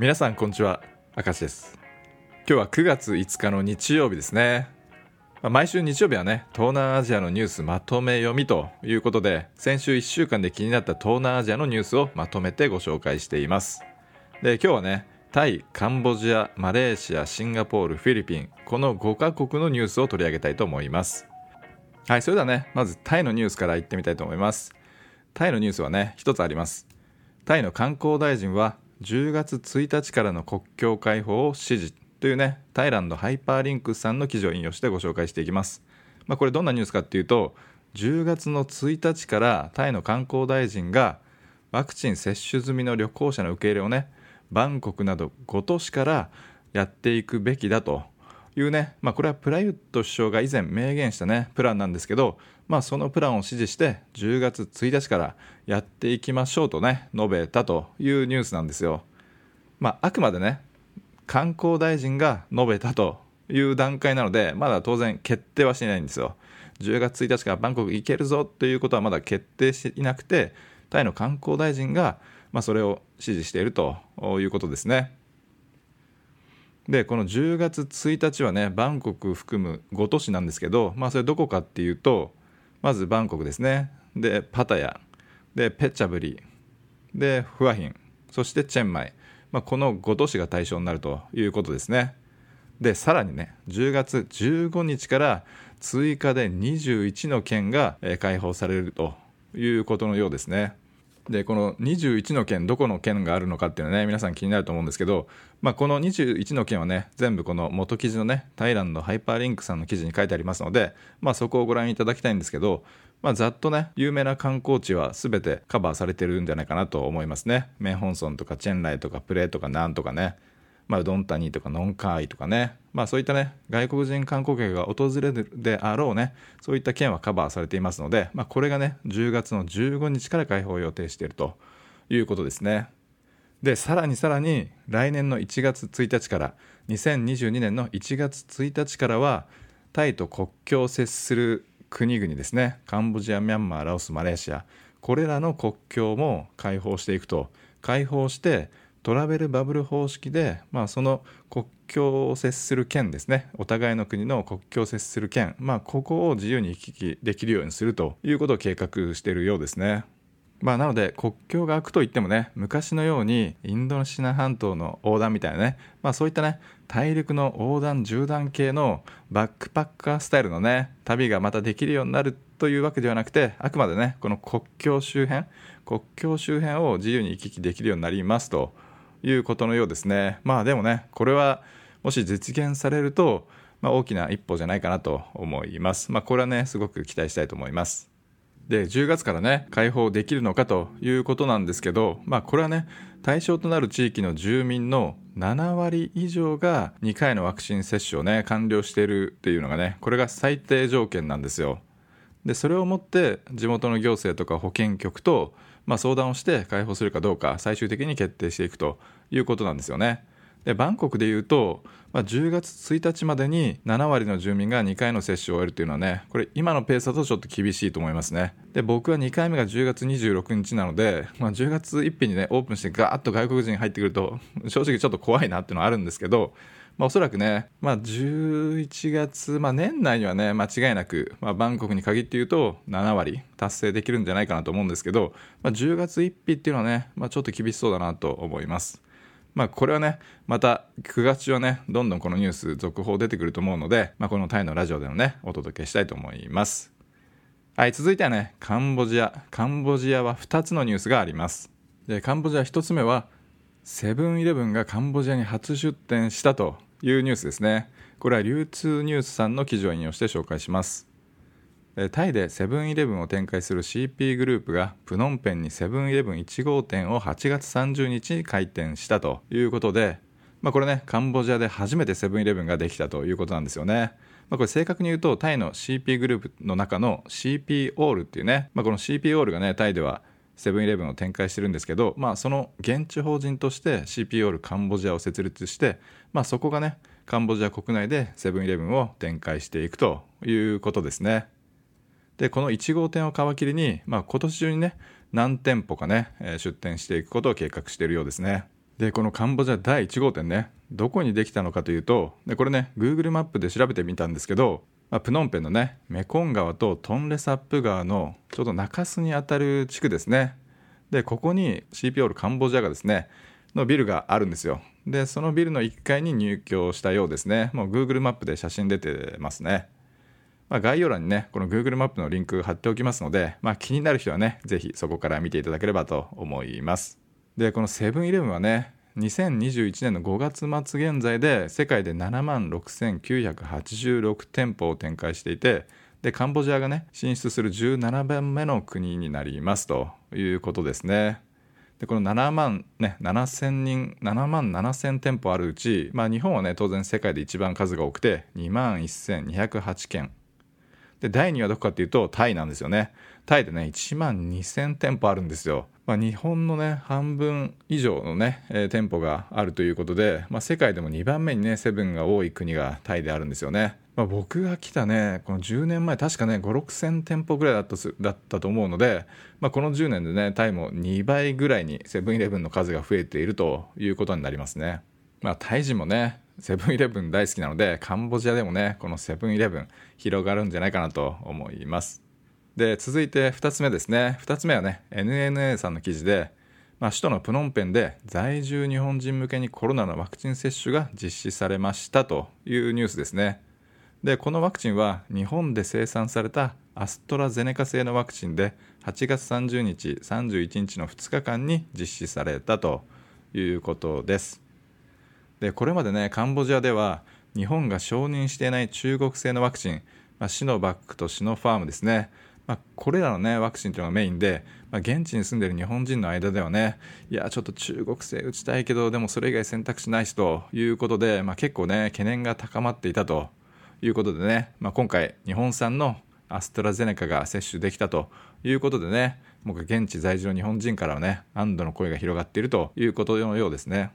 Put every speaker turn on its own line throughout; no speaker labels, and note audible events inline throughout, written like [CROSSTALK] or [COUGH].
皆さんこんにちは明石です。今日は9月5日の日曜日ですね。ま毎週日曜日はね東南アジアのニュースまとめ読みということで先週1週間で気になった東南アジアのニュースをまとめてご紹介しています。で今日はねタイ、カンボジア、マレーシア、シンガポール、フィリピンこの5カ国のニュースを取り上げたいと思います。はいそれではねまずタイのニュースからいってみたいと思います。タイのニュースはね一つあります。タイの観光大臣は10月1日からの国境開放を指示というね Thailand Hyperlinks さんの記事を引用してご紹介していきます、まあ、これどんなニュースかっていうと10月の1日からタイの観光大臣がワクチン接種済みの旅行者の受け入れをねバンコクなど5都市からやっていくべきだというね、まあ、これはプラユット首相が以前明言したねプランなんですけど、まあ、そのプランを指示して10月1日からやっていきましょうとね述べたというニュースなんですよ。まあ、あくまでね観光大臣が述べたという段階なのでまだ当然決定はしていないんですよ。10月1日からバンコク行けるぞということはまだ決定していなくてタイの観光大臣が、まあ、それを指示しているということですね。でこの10月1日はねバンコク含む5都市なんですけど、まあ、それどこかっていうとまずバンコクですね。でパタヤ。でペッチャブリ。でフワヒン。そしてチェンマイ、まあ、この5都市が対象になるということですね。でさらにね10月15日から追加で21の県が開放されるということのようですね。でこの21の県どこの県があるのかっていうのはね皆さん気になると思うんですけど、まあ、この21の県はね全部この元記事のねタイランドハイパーリンクさんの記事に書いてありますので、まあ、そこをご覧いただきたいんですけど、まあ、ざっとね有名な観光地は全てカバーされてるんじゃないかなと思いますね。メンホンソンとかチェンライとかプレーとかなんとかね。まあ、うどん谷とかノンカーイとかね、まあ、そういったね外国人観光客が訪れるであろうねそういった県はカバーされていますので、まあ、これがね10月の15日から開放を予定しているということですね。でさらにさらに来年の1月1日から2022年の1月1日からはタイと国境を接する国々ですね。カンボジアミャンマーラオスマレーシアこれらの国境も開放していくと。開放してトラベルバブル方式で、まあ、その国境を接する県ですね。お互いの国の国境を接する県、まあ、ここを自由に行き来できるようにするということを計画しているようですね。まあ、なので国境が開くといってもね昔のようにインドネシア半島の横断みたいなね、まあ、そういったね大陸の横断縦断系のバックパッカースタイルのね旅がまたできるようになるというわけではなくてあくまでねこの国境周辺国境周辺を自由に行き来できるようになりますと。いうことのようですね。まあでもね、これはもし実現されると、まあ、大きな一歩じゃないかなと思います。まあこれはね、すごく期待したいと思います。で、10月からね、開放できるのかということなんですけど、まあこれはね、対象となる地域の住民の7割以上が2回のワクチン接種をね、完了しているっていうのがね、これが最低条件なんですよ。で、それをもって地元の行政とか保健局とまあ、相談をして開放するかどうか最終的に決定していくということなんですよね。でバンコクでいうと、まあ、10月1日までに7割の住民が2回の接種を終えるというのはねこれ今のペースだとちょっと厳しいと思いますねで僕は2回目が10月26日なので、まあ、10月1日にねオープンしてガーッと外国人入ってくると正直ちょっと怖いなっていうのはあるんですけどまあ、おそらくね、まあ、11月、まあ、年内にはね、間違いなく、まあ、バンコクに限って言うと、7割達成できるんじゃないかなと思うんですけど、まあ、10月1日っていうのはね、まあ、ちょっと厳しそうだなと思います。まあ、これはね、また9月中はね、どんどんこのニュース続報出てくると思うので、まあ、このタイのラジオでのね、お届けしたいと思います。はい、続いてはね、カンボジア。カンボジアは2つのニュースがあります。で、カンボジア1つ目は、セブンイレブンがカンボジアに初出店したというニュースですね。これは流通ニュースさんの記事を引用して紹介します。タイでセブンイレブンを展開する CP グループがプノンペンにセブンイレブン1号店を8月30日に開店したということで、まあ、これねカンボジアで初めてセブンイレブンができたということなんですよね。まあ、これ正確に言うとタイの CP グループの中の CP オールっていうね、まあ、この CP オールがねタイではセブンイレブンを展開してるんですけど、まあ、その現地法人として CP オールカンボジアを設立して、まあ、そこがねカンボジア国内でセブンイレブンを展開していくということですね。で、この1号店を皮切りに、まあ、今年中にね、何店舗かね、出店していくことを計画しているようですね。でこのカンボジア第1号店ねどこにできたのかというとでこれね Google マップで調べてみたんですけど、まあ、プノンペンのねメコン川とトンレサップ川のちょうど中州にあたる地区ですね。でここに CP オールカンボジアがですねのビルがあるんですよ。でそのビルの1階に入居したようですね。もう Google マップで写真出てますね、まあ、概要欄にねこの Google マップのリンク貼っておきますので、まあ、気になる人はね是非そこから見ていただければと思います。でこのセブンイレブンはね2021年の5月末現在で世界で7万6986店舗を展開していてでカンボジアがね進出する17番目の国になりますということですね。でこの7万ね7000人7万7000店舗あるうち、まあ、日本はね当然世界で一番数が多くて2万1208件。で第2位はどこかっていうとタイなんですよね。タイでね1万2000店舗あるんですよ。まあ、日本のね半分以上のね、えー、店舗があるということで、まあ、世界でも2番目にねセブンが多い国がタイであるんですよね、まあ、僕が来たねこの10年前確かね5 6 0 0 0店舗ぐらいだっただったと思うので、まあ、この10年でねタイも2倍ぐらいにセブンイレブンの数が増えているということになりますね。まあタイ人もねセブンイレブン大好きなのでカンボジアでもねこのセブンイレブン広がるんじゃないかなと思います。で続いて2つ目ですね。2つ目はね NNA さんの記事で、まあ、首都のプノンペンで在住日本人向けにコロナのワクチン接種が実施されましたというニュースですね。でこのワクチンは日本で生産されたアストラゼネカ製のワクチンで8月30日31日の2日間に実施されたということです。でこれまでねカンボジアでは日本が承認していない中国製のワクチン、まあ、シノバックとシノファームですね。まあ、これらのねワクチンというのがメインで、まあ、現地に住んでいる日本人の間ではねいやちょっと中国製打ちたいけどでもそれ以外選択肢ないしということで、まあ、結構ね懸念が高まっていたということでね、まあ、今回日本産のアストラゼネカが接種できたということでね僕現地在住の日本人からはね安堵の声が広がっているということのようですね。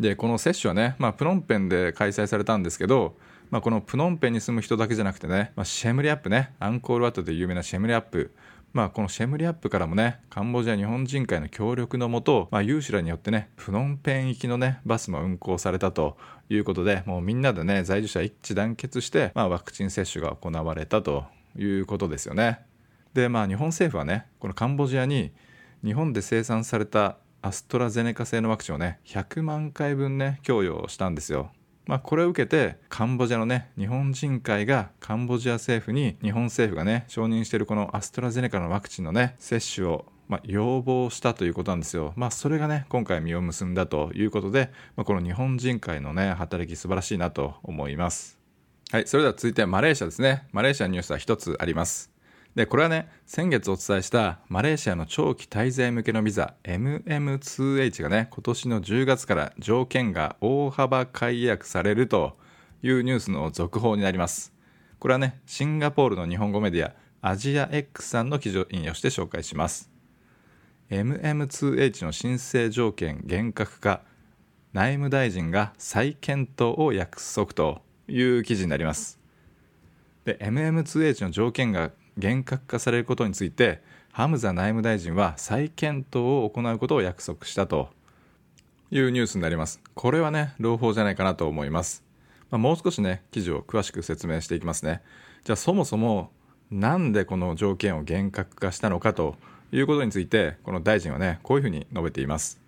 でこの接種はね、まあ、プノンペンで開催されたんですけどまあ、このプノンペンに住む人だけじゃなくてね、まあ、シェムリアップねアンコールワットで有名なシェムリアップまあ、このシェムリアップからもね、カンボジア日本人会の協力のもと、まあ、有志らによってね、プノンペン行きのね、バスも運行されたということで、もうみんなでね、在住者一致団結して、まあ、ワクチン接種が行われたということですよね。で、まあ、日本政府はね、このカンボジアに、日本で生産されたアストラゼネカ製のワクチンをね、100万回分ね、供与したんですよ。まあ、これを受けてカンボジアのね日本人会がカンボジア政府に日本政府がね承認しているこのアストラゼネカのワクチンのね接種をまあ、要望したということなんですよ。まあ、それがね、今回実を結んだということで、まあ、この日本人会のね、働き素晴らしいなと思います。はい、それでは続いてマレーシアですね。マレーシアのニュースは一つあります。で、これはね、先月お伝えしたマレーシアの長期滞在向けのビザ MM2H がね、今年の10月から条件が大幅解約されるというニュースの続報になります。これはね、シンガポールの日本語メディアアジア X さんの記事を引用して紹介します。MM2H の申請条件厳格化、内務大臣が再検討を約束という記事になります。で、MM2H の条件が厳格化されることについてハムザ内務大臣は再検討を行うことを約束したというニュースになります。これはね朗報じゃないかなと思います、まあ、もう少しね記事を詳しく説明していきますね。じゃあそもそもなんでこの条件を厳格化したのかということについてこの大臣はねこういうふうに述べています。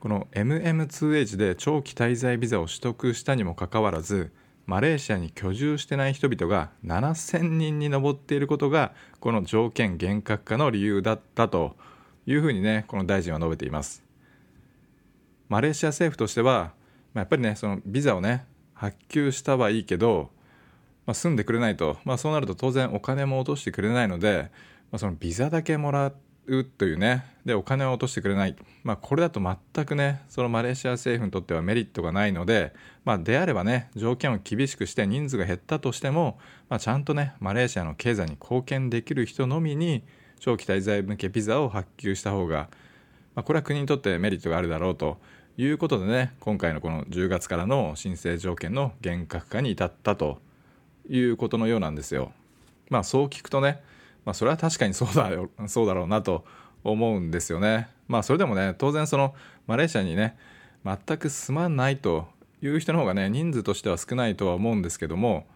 この MM2H で長期滞在ビザを取得したにもかかわらずマレーシアに居住してない人々が7000人に上っていることがこの条件厳格化の理由だったというふうにねこの大臣は述べています。マレーシア政府としてはまやっぱりねそのビザをね発給したはいいけど、まあ、住んでくれないと、まあ、そうなると当然お金も落としてくれないので、まあ、そのビザだけもらっうというねでお金を落としてくれない、まあ、これだと全くねそのマレーシア政府にとってはメリットがないので、まあ、であればね条件を厳しくして人数が減ったとしても、まあ、ちゃんとねマレーシアの経済に貢献できる人のみに長期滞在向けビザを発給した方が、まあ、これは国にとってメリットがあるだろうということでね今回のこの10月からの申請条件の厳格化に至ったということのようなんですよ。まあそう聞くとねまあ、それは確かにそうだよ [LAUGHS] そうだろうなと思うんですよね。まあそれでもね当然そのマレーシアにね全く住まないという人の方がね人数としては少ないとは思うんですけども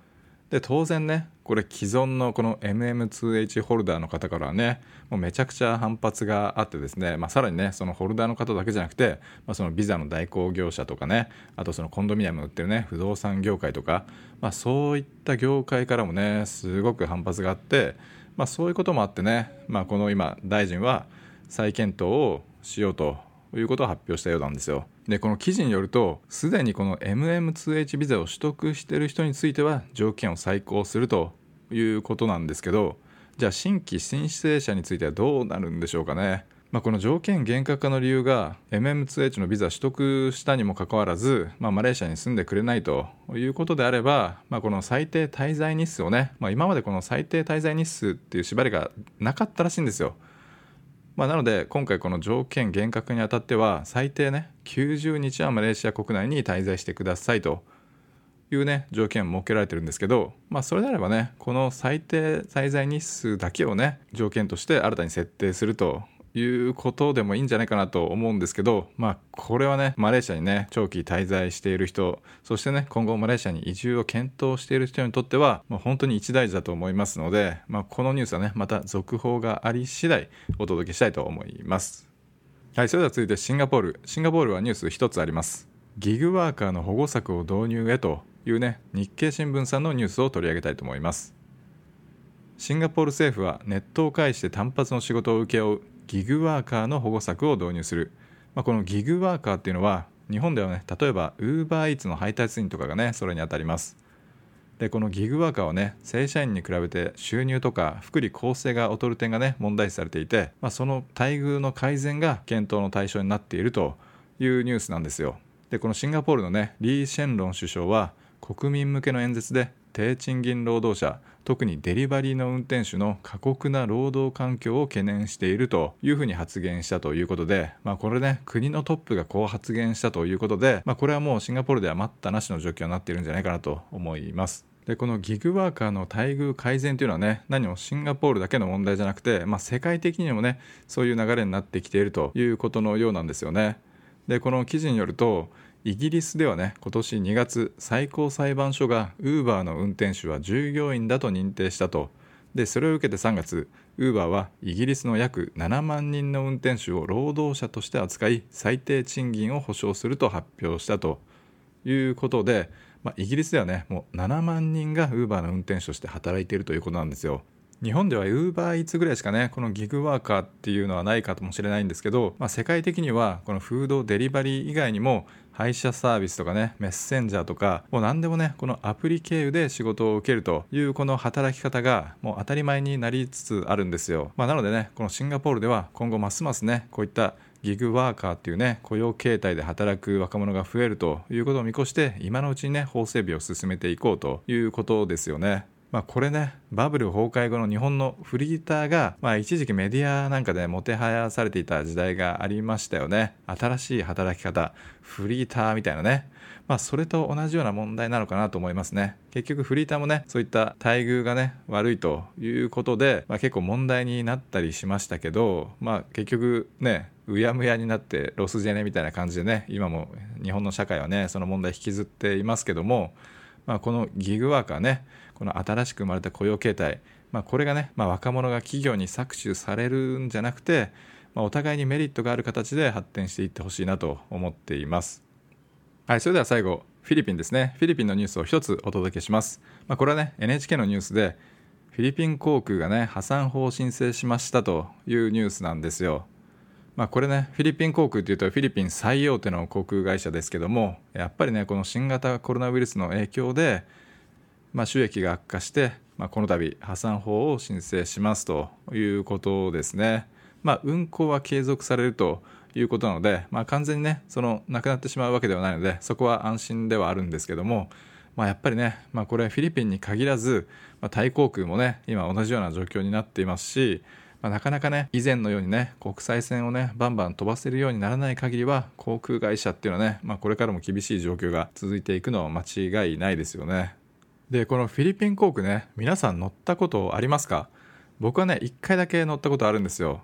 で当然ねこれ既存のこの MM2H ホルダーの方からはねもうめちゃくちゃ反発があってですね、まあ、さらにねそのホルダーの方だけじゃなくて、まあ、そのビザの代行業者とかねあとそのコンドミニアム売ってるね不動産業界とか、まあ、そういった業界からもねすごく反発があって、まあ、そういうこともあってね、まあ、この今大臣は再検討をしようということを発表したようなんですよ。でこの記事によるとすでにこの MM2H ビザを取得している人については条件を再考するということなんですけどじゃあ新規申請者についてはどうなるんでしょうかね。まあ、この条件厳格化の理由が MM2H のビザ取得したにもかかわらず、まあ、マレーシアに住んでくれないということであれば、まあ、この最低滞在日数をね、まあ、今までこの最低滞在日数っていう縛りがなかったらしいんですよ。まあ、なので今回この条件厳格にあたっては最低ね90日はマレーシア国内に滞在してくださいというね条件を設けられてるんですけどまあそれであればねこの最低滞在日数だけをね条件として新たに設定するということでもいいんじゃないかなと思うんですけど、まあ、これはね、マレーシアにね、長期滞在している人、そしてね、今後マレーシアに移住を検討している人にとっては、まあ、本当に一大事だと思いますので、まあ、このニュースはね、また続報があり次第お届けしたいと思います。はい、それでは続いてシンガポール。シンガポールはニュース一つあります。ギグワーカーの保護策を導入へというね、日経新聞さんのニュースを取り上げたいと思います。シンガポール政府はネットを介して単発の仕事を請け負うギグワーカーの保護策を導入する、まあ、このギグワーカーっていうのは日本ではね例えばウーバーイーツの配達員とかがねそれにあたります。でこのギグワーカーはね正社員に比べて収入とか福利厚生が劣る点がね問題視されていて、まあ、その待遇の改善が検討の対象になっているというニュースなんですよ。でこのシンガポールのねリー・シェンロン首相は国民向けの演説で低賃金労働者特にデリバリーの運転手の過酷な労働環境を懸念しているというふうに発言したということで、まあ、これね国のトップがこう発言したということで、まあ、これはもうシンガポールでは待ったなしの状況になっているんじゃないかなと思います。でこのギグワーカーの待遇改善というのはね何もシンガポールだけの問題じゃなくて、まあ、世界的にもねそういう流れになってきているということのようなんですよね。でこの記事によるとイギリスではね今年2月最高裁判所がウーバーの運転手は従業員だと認定したとでそれを受けて3月ウーバーはイギリスの約7万人の運転手を労働者として扱い最低賃金を保障すると発表したということで、まあ、イギリスではねもう7万人がウーバーの運転手として働いているということなんですよ。日本では UberEats ぐらいしかねこのギグワーカーっていうのはないかもしれないんですけど、まあ、世界的にはこのフードデリバリー以外にも配車サービスとかねメッセンジャーとかもう何でもねこのアプリ経由で仕事を受けるというこの働き方がもう当たり前になりつつあるんですよ、まあ、なのでねこのシンガポールでは今後ますますねこういったギグワーカーっていうね雇用形態で働く若者が増えるということを見越して今のうちにね法整備を進めていこうということですよね。まあ、これねバブル崩壊後の日本のフリーターが、まあ、一時期メディアなんかでもてはやされていた時代がありましたよね新しい働き方フリーターみたいなねまあ、それと同じような問題なのかなと思いますね。結局フリーターもね、そういった待遇がね、悪いということで、まあ、結構問題になったりしましたけど、まあ、結局ね、うやむやになってロスジェネみたいな感じでね、今も日本の社会はね、その問題引きずっていますけども、まあ、このギグワーカーね、この新しく生まれた雇用形態、まあ、これがね、まあ、若者が企業に搾取されるんじゃなくて、まあ、お互いにメリットがある形で発展していってほしいなと思っています。はい、それでは最後、フィリピンですね。フィリピンのニュースを一つお届けします。まあ、これはね、NHK のニュースで、フィリピン航空がね、破産法を申請しましたというニュースなんですよ。まあ、これね、フィリピン航空というとフィリピン最大手の航空会社ですけども、やっぱりね、この新型コロナウイルスの影響で、まあ、収益が悪化して、まあ、この度破産法を申請しますということですね。まあ、運行は継続されるということなので、まあ、完全にねそのなくなってしまうわけではないのでそこは安心ではあるんですけども、まあ、やっぱりね、まあ、これフィリピンに限らず、まあ、タイ航空もね今同じような状況になっていますし、まあ、なかなかね以前のようにね国際線をねバンバン飛ばせるようにならない限りは航空会社っていうのはね、まあ、これからも厳しい状況が続いていくのは間違いないですよね。でこのフィリピン航空ね皆さん乗ったことありますか？僕はね1回だけ乗ったことあるんですよ。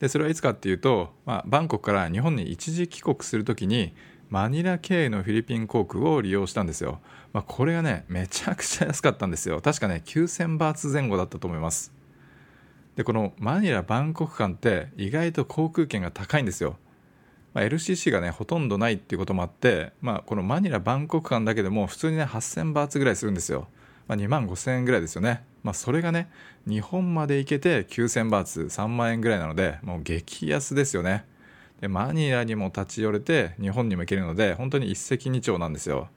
でそれはいつかっていうと、まあ、バンコクから日本に一時帰国するときにマニラ経由のフィリピン航空を利用したんですよ、まあ、これがねめちゃくちゃ安かったんですよ。確かね9000バーツ前後だったと思います。でこのマニラバンコク間って意外と航空券が高いんですよ、まあ、LCC がねほとんどないっていうこともあって、まあ、このマニラバンコク間だけでも普通にね8000バーツぐらいするんですよ、まあ、2万5000円ぐらいですよね、まあ、それがね日本まで行けて9000バーツ3万円ぐらいなのでもう激安ですよね。でマニラにも立ち寄れて日本にも行けるので本当に一石二鳥なんですよ。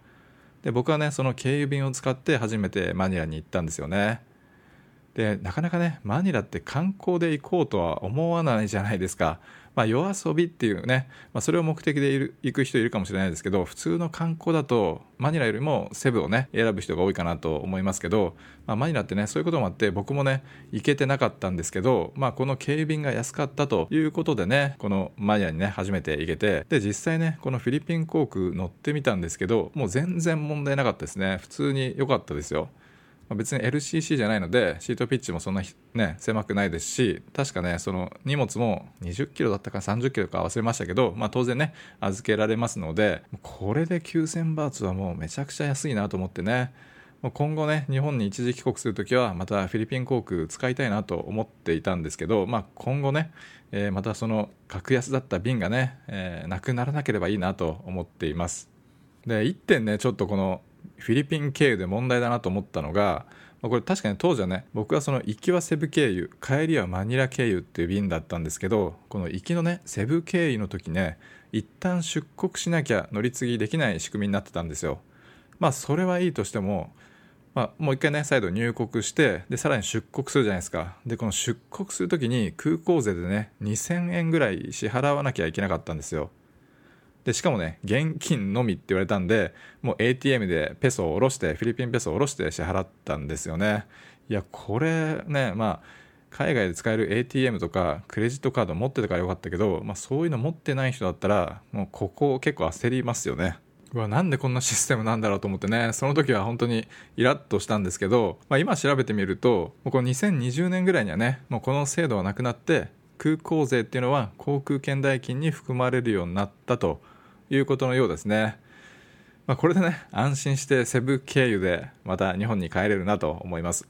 で僕はねその経由便を使って初めてマニラに行ったんですよね。でなかなかねマニラって観光で行こうとは思わないじゃないですか。まあ、夜遊びっていうね、まあ、それを目的でいる行く人いるかもしれないですけど普通の観光だとマニラよりもセブをね選ぶ人が多いかなと思いますけど、まあ、マニラってねそういうこともあって僕もね行けてなかったんですけど、まあ、この警備が安かったということでねこのマニラにね初めて行けてで実際ねこのフィリピン航空乗ってみたんですけどもう全然問題なかったですね。普通に良かったですよ。別に LCC じゃないのでシートピッチもそんなね狭くないですし確かねその荷物も20キロだったか30キロか忘れましたけど、まあ、当然ね預けられますのでこれで9000バーツはもうめちゃくちゃ安いなと思ってね今後ね日本に一時帰国する時はまたフィリピン航空使いたいなと思っていたんですけど、まあ、今後ね、えー、またその格安だった便がね、えー、なくならなければいいなと思っています。で1点ねちょっとこのフィリピン経由で問題だなと思ったのが、まあ、これ確かに当時はね僕はその行きはセブ経由帰りはマニラ経由っていう便だったんですけどこの行きのねセブ経由の時ね一旦出国しなきゃ乗り継ぎできない仕組みになってたんですよ。まあそれはいいとしてもまあ、もう一回ね再度入国してでさらに出国するじゃないですか。でこの出国する時に空港税でね2000円ぐらい支払わなきゃいけなかったんですよ。でしかもね現金のみって言われたんでもう ATM でペソを下ろしてフィリピンペソを下ろして支払ったんですよね。いやこれねまあ海外で使える ATM とかクレジットカード持ってたからよかったけど、まあ、そういうの持ってない人だったらもうここ結構焦りますよね。うわなんでこんなシステムなんだろうと思ってねその時は本当にイラッとしたんですけど、まあ、今調べてみるともうこの2020年ぐらいにはねもうこの制度はなくなって空港税っていうのは航空券代金に含まれるようになったと。いうことのようですね。まあ、これでね、安心してセブ経由でまた日本に帰れるなと思います。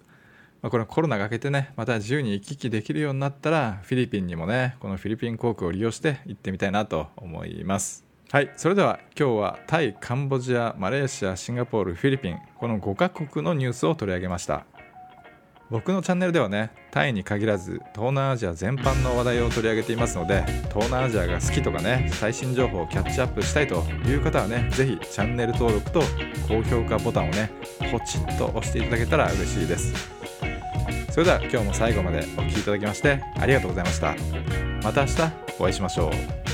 まあ、これコロナが明けてね、また自由に行き来できるようになったら、フィリピンにもね、このフィリピン航空を利用して行ってみたいなと思います。はい、それでは今日はタイ、カンボジア、マレーシア、シンガポール、フィリピン、この5カ国のニュースを取り上げました。僕のチャンネルではねタイに限らず東南アジア全般の話題を取り上げていますので東南アジアが好きとかね最新情報をキャッチアップしたいという方はね是非チャンネル登録と高評価ボタンをねポチッと押していただけたら嬉しいです。それでは今日も最後までお聴きいただきましてありがとうございました。また明日お会いしましょう。